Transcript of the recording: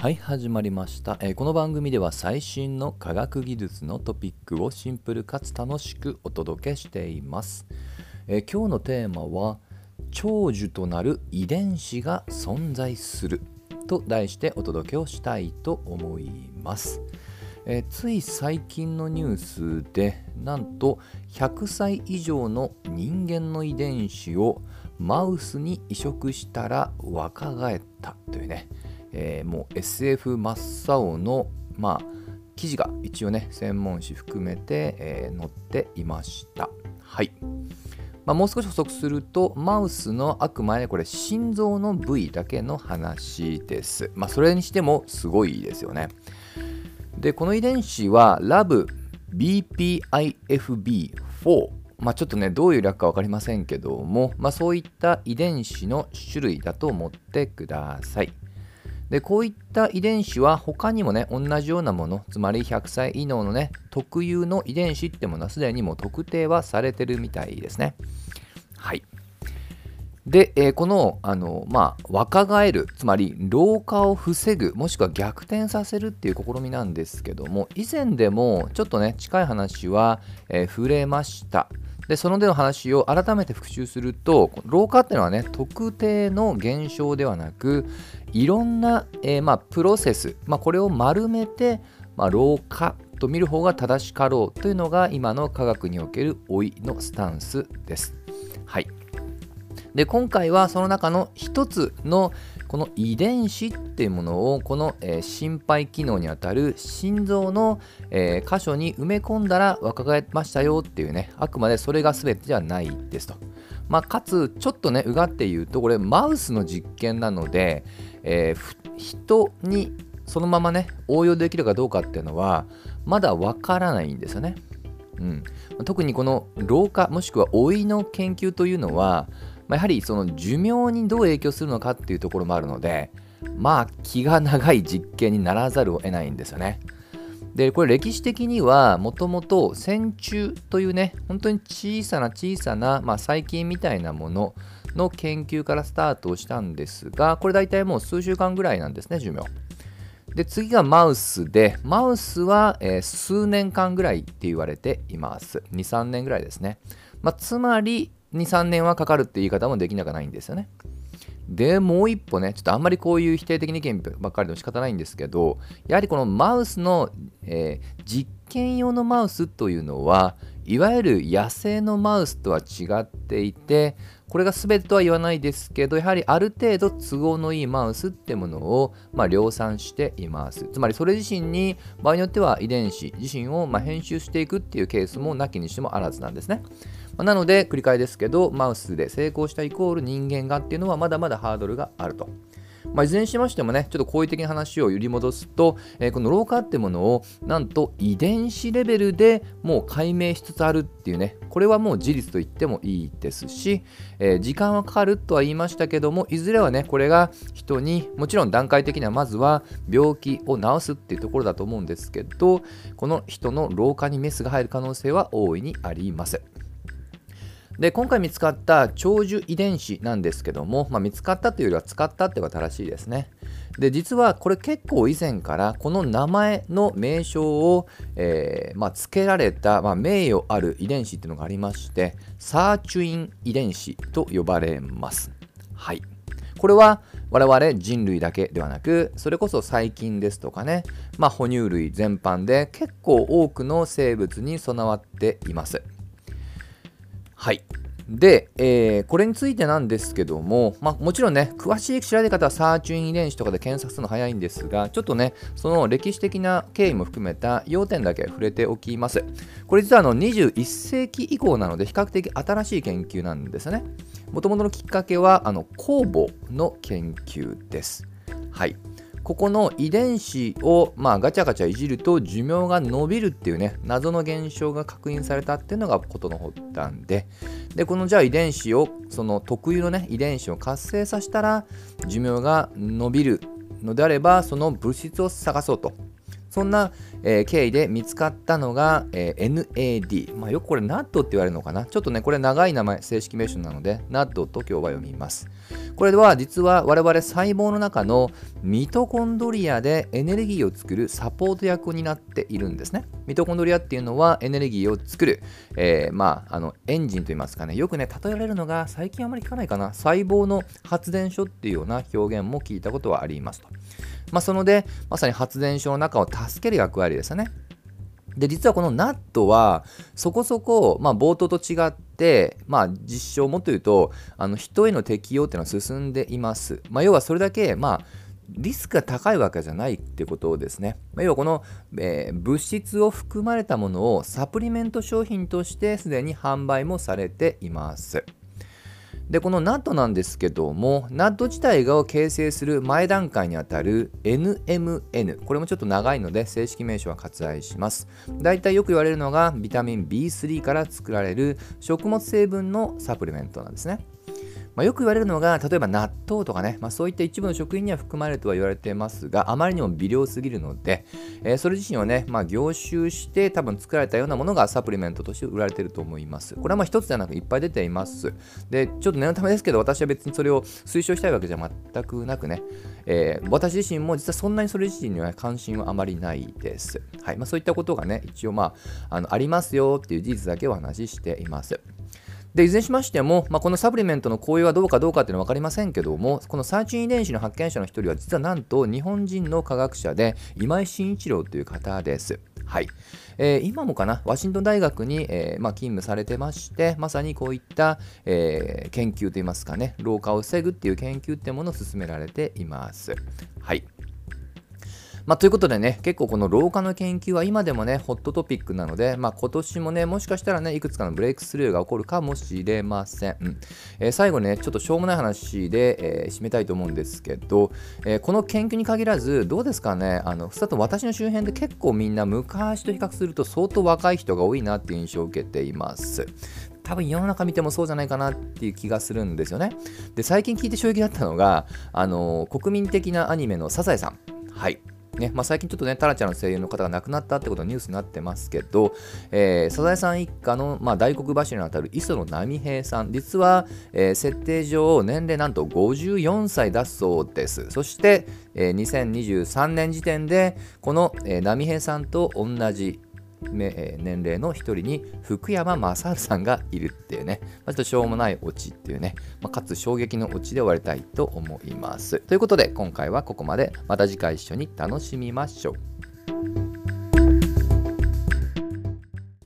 はい始まりました、えー、この番組では最新の科学技術のトピックをシンプルかつ楽しくお届けしています、えー、今日のテーマは長寿となる遺伝子が存在すると題してお届けをしたいと思います、えー、つい最近のニュースでなんと100歳以上の人間の遺伝子をマウスに移植したら若返ったというね。えー、もう SF 真っ青の、まあ、記事が一応ね、専門誌含めて、えー、載っていました。はい。まあ、もう少し補足すると、マウスのあくまでこれ心臓の部位だけの話です。まあ、それにしてもすごいですよね。で、この遺伝子は LAB-BPIFB4 まあ、ちょっとね、どういう略か分かりませんけども、まあ、そういった遺伝子の種類だと思ってください。でこういった遺伝子は他にもね同じようなものつまり100歳以上のね特有の遺伝子ってものはすでにもう特定はされてるみたいですね。はい。で、えー、このあの、まあ、若返るつまり老化を防ぐもしくは逆転させるっていう試みなんですけども以前でもちょっとね近い話は、えー、触れました。でそのでの話を改めて復習すると老化っていうのはね特定の現象ではなくいろんな、えー、まあ、プロセス、まあ、これを丸めて、まあ、老化と見る方が正しかろうというのが今の科学における老いのスタンスです。はい、で今回はその中の一つのこの遺伝子っていうものをこの、えー、心肺機能にあたる心臓の、えー、箇所に埋め込んだら若返りましたよっていうねあくまでそれが全てじゃないですと。まあ、かつちょっとねうがって言うとこれマウスの実験なので、えー、人にそのままね応用できるかどうかっていうのはまだわからないんですよね。うん、特にこの老化もしくは老いの研究というのはまあ、やはりその寿命にどう影響するのかっていうところもあるのでまあ気が長い実験にならざるを得ないんですよね。でこれ歴史的にはもともと線虫というね本当に小さな小さな、まあ、細菌みたいなものの研究からスタートをしたんですがこれ大体もう数週間ぐらいなんですね寿命。で次がマウスでマウスは、えー、数年間ぐらいって言われています23年ぐらいですね、まあ、つまり23年はかかるって言い方もできなくないんですよね。でもう一歩ね、ちょっとあんまりこういう否定的な意見ばっかりでも仕方ないんですけど、やはりこのマウスの、えー、実験用のマウスというのは、いわゆる野生のマウスとは違っていて、これが全てとは言わないですけど、やはりある程度都合のいいマウスってものを、まあ、量産しています。つまりそれ自身に場合によっては遺伝子自身をま編集していくっていうケースもなきにしてもあらずなんですね。なので繰り返ですけどマウスで成功したイコール人間がっていうのはまだまだハードルがあると。まあ、いずれにしましてもね、ちょっと好意的な話を揺り戻すと、えー、この老化ってものを、なんと遺伝子レベルでもう解明しつつあるっていうね、これはもう事実と言ってもいいですし、えー、時間はかかるとは言いましたけども、いずれはね、これが人に、もちろん段階的にはまずは病気を治すっていうところだと思うんですけど、この人の老化にメスが入る可能性は大いにあります。で今回見つかった長寿遺伝子なんですけども、まあ、見つかったというよりは使ったっていうのが正しいですね。で実はこれ結構以前からこの名前の名称を、えー、まあ、付けられた、まあ、名誉ある遺伝子っていうのがありましてサーチュイン遺伝子と呼ばれます。はい。これは我々人類だけではなくそれこそ細菌ですとかね、まあ、哺乳類全般で結構多くの生物に備わっています。はい。で、えー、これについてなんですけども、まあ、もちろんね、詳しい調べ方はサーチュイン遺伝子とかで検索するの早いんですが、ちょっとね、その歴史的な経緯も含めた要点だけ触れておきます。これ実はあの21世紀以降なので、比較的新しい研究なんですね。もともとのきっかけは、あの酵母の研究です。はい。ここの遺伝子を、まあ、ガチャガチャいじると寿命が伸びるっていうね謎の現象が確認されたっていうのがことの発端ででこのじゃあ遺伝子をその特有のね遺伝子を活性させたら寿命が伸びるのであればその物質を探そうとそんな、えー、経緯で見つかったのが、えー、NAD。まあ、よくこれ NAD って言われるのかな。ちょっとね、これ長い名前、正式名称なので、NAD と今日は読みます。これは実は我々細胞の中のミトコンドリアでエネルギーを作るサポート役になっているんですね。ミトコンドリアっていうのはエネルギーを作る、えー、まあ、あのエンジンといいますかね、よくね、例えられるのが最近あまり聞かないかな、細胞の発電所っていうような表現も聞いたことはありますと。まあ、そので、まさに発電所の中を助ける役割ですよね。で実はこのナットはそこそこ、まあ、冒頭と違って、まあ、実証もっと言うとあの人への適用っていうのは進んでいます。まあ、要はそれだけ、まあ、リスクが高いわけじゃないってことですね。まあ、要はこの、えー、物質を含まれたものをサプリメント商品としてすでに販売もされています。でこの NAT なんですけども NAT 自体が形成する前段階にあたる NMN これもちょっと長いので正式名称は割愛します。だいたいよく言われるのがビタミン B3 から作られる食物成分のサプリメントなんですね。まあ、よく言われるのが例えば納豆とかね、まあ、そういった一部の食品には含まれるとは言われてますがあまりにも微量すぎるので、えー、それ自身をね、まあ、凝集して多分作られたようなものがサプリメントとして売られてると思いますこれはまあ一つではなくいっぱい出ていますでちょっと念のためですけど私は別にそれを推奨したいわけじゃ全くなくね、えー、私自身も実はそんなにそれ自身には関心はあまりないです。はいまあ、そういったことがね、一応まあ、あのありますよっていう事実だけお話ししています。でいずれにしましても、まあ、このサプリメントの効用はどうかどうかっていうのは分かりませんけどもこのサーチン遺伝子の発見者の一人は実はなんと日本人の科学者で今井慎一郎という方です。はいえー、今もかな、ワシントン大学に、えーまあ、勤務されてまして、まさにこういった、えー、研究といいますかね、老化を防ぐっていう研究ってものを進められています。はい。まあ、ということでね、結構この老化の研究は今でもね、ホットトピックなので、まあ、今年もね、もしかしたらね、いくつかのブレイクスルーが起こるかもしれません。うんえー、最後ね、ちょっとしょうもない話で、えー、締めたいと思うんですけど、えー、この研究に限らず、どうですかね、あの、さと私の周辺で結構みんな昔と比較すると相当若い人が多いなっていう印象を受けています。多分世の中見てもそうじゃないかなっていう気がするんですよね。で、最近聞いて衝撃だったのが、あの、国民的なアニメのサザエさん。はい。ねまあ、最近ちょっとね、タラちゃんの声優の方が亡くなったってことがニュースになってますけど、えー、サザエさん一家の、まあ、大黒柱にあたる磯野波平さん、実は、えー、設定上、年齢なんと54歳だそうです。そして、えー、2023年時点で、この、えー、波平さんと同じ年齢の一人に福山雅治さんがいるっていうね、まあ、ちょっとしょうもないオチっていうね、まあ、かつ衝撃のオチで終わりたいと思います。ということで今回はここまでまた次回一緒に楽しみましょう。